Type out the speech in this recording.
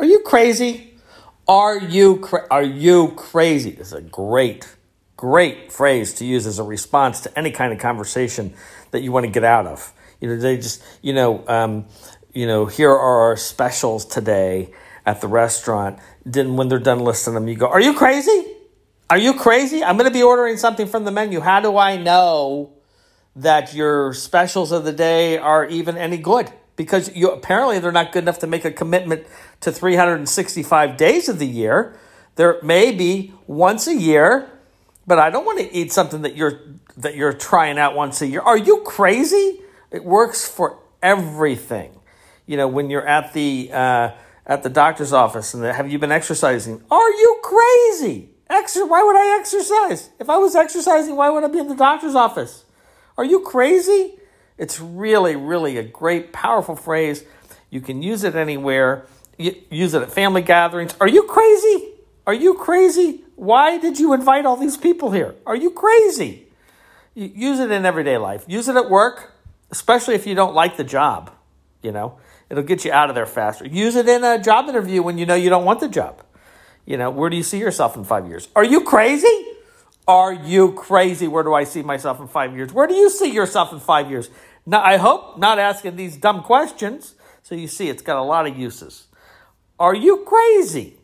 Are you crazy? Are you cra- are you crazy? It's a great great phrase to use as a response to any kind of conversation that you want to get out of. You know, they just you know um, you know here are our specials today at the restaurant. Then when they're done listing them, you go, "Are you crazy? Are you crazy? I'm going to be ordering something from the menu. How do I know that your specials of the day are even any good?" Because you apparently they're not good enough to make a commitment to 365 days of the year. There may be once a year, but I don't want to eat something that you're that you're trying out once a year. Are you crazy? It works for everything. You know, when you're at the uh, at the doctor's office and the, have you been exercising? Are you crazy? Exer- why would I exercise? If I was exercising, why would I be in the doctor's office? Are you crazy? It's really, really a great, powerful phrase. You can use it anywhere. Use it at family gatherings. Are you crazy? Are you crazy? Why did you invite all these people here? Are you crazy? Use it in everyday life. Use it at work, especially if you don't like the job. You know, it'll get you out of there faster. Use it in a job interview when you know you don't want the job. You know, where do you see yourself in five years? Are you crazy? Are you crazy? Where do I see myself in five years? Where do you see yourself in five years? Now, I hope not asking these dumb questions. So you see, it's got a lot of uses. Are you crazy?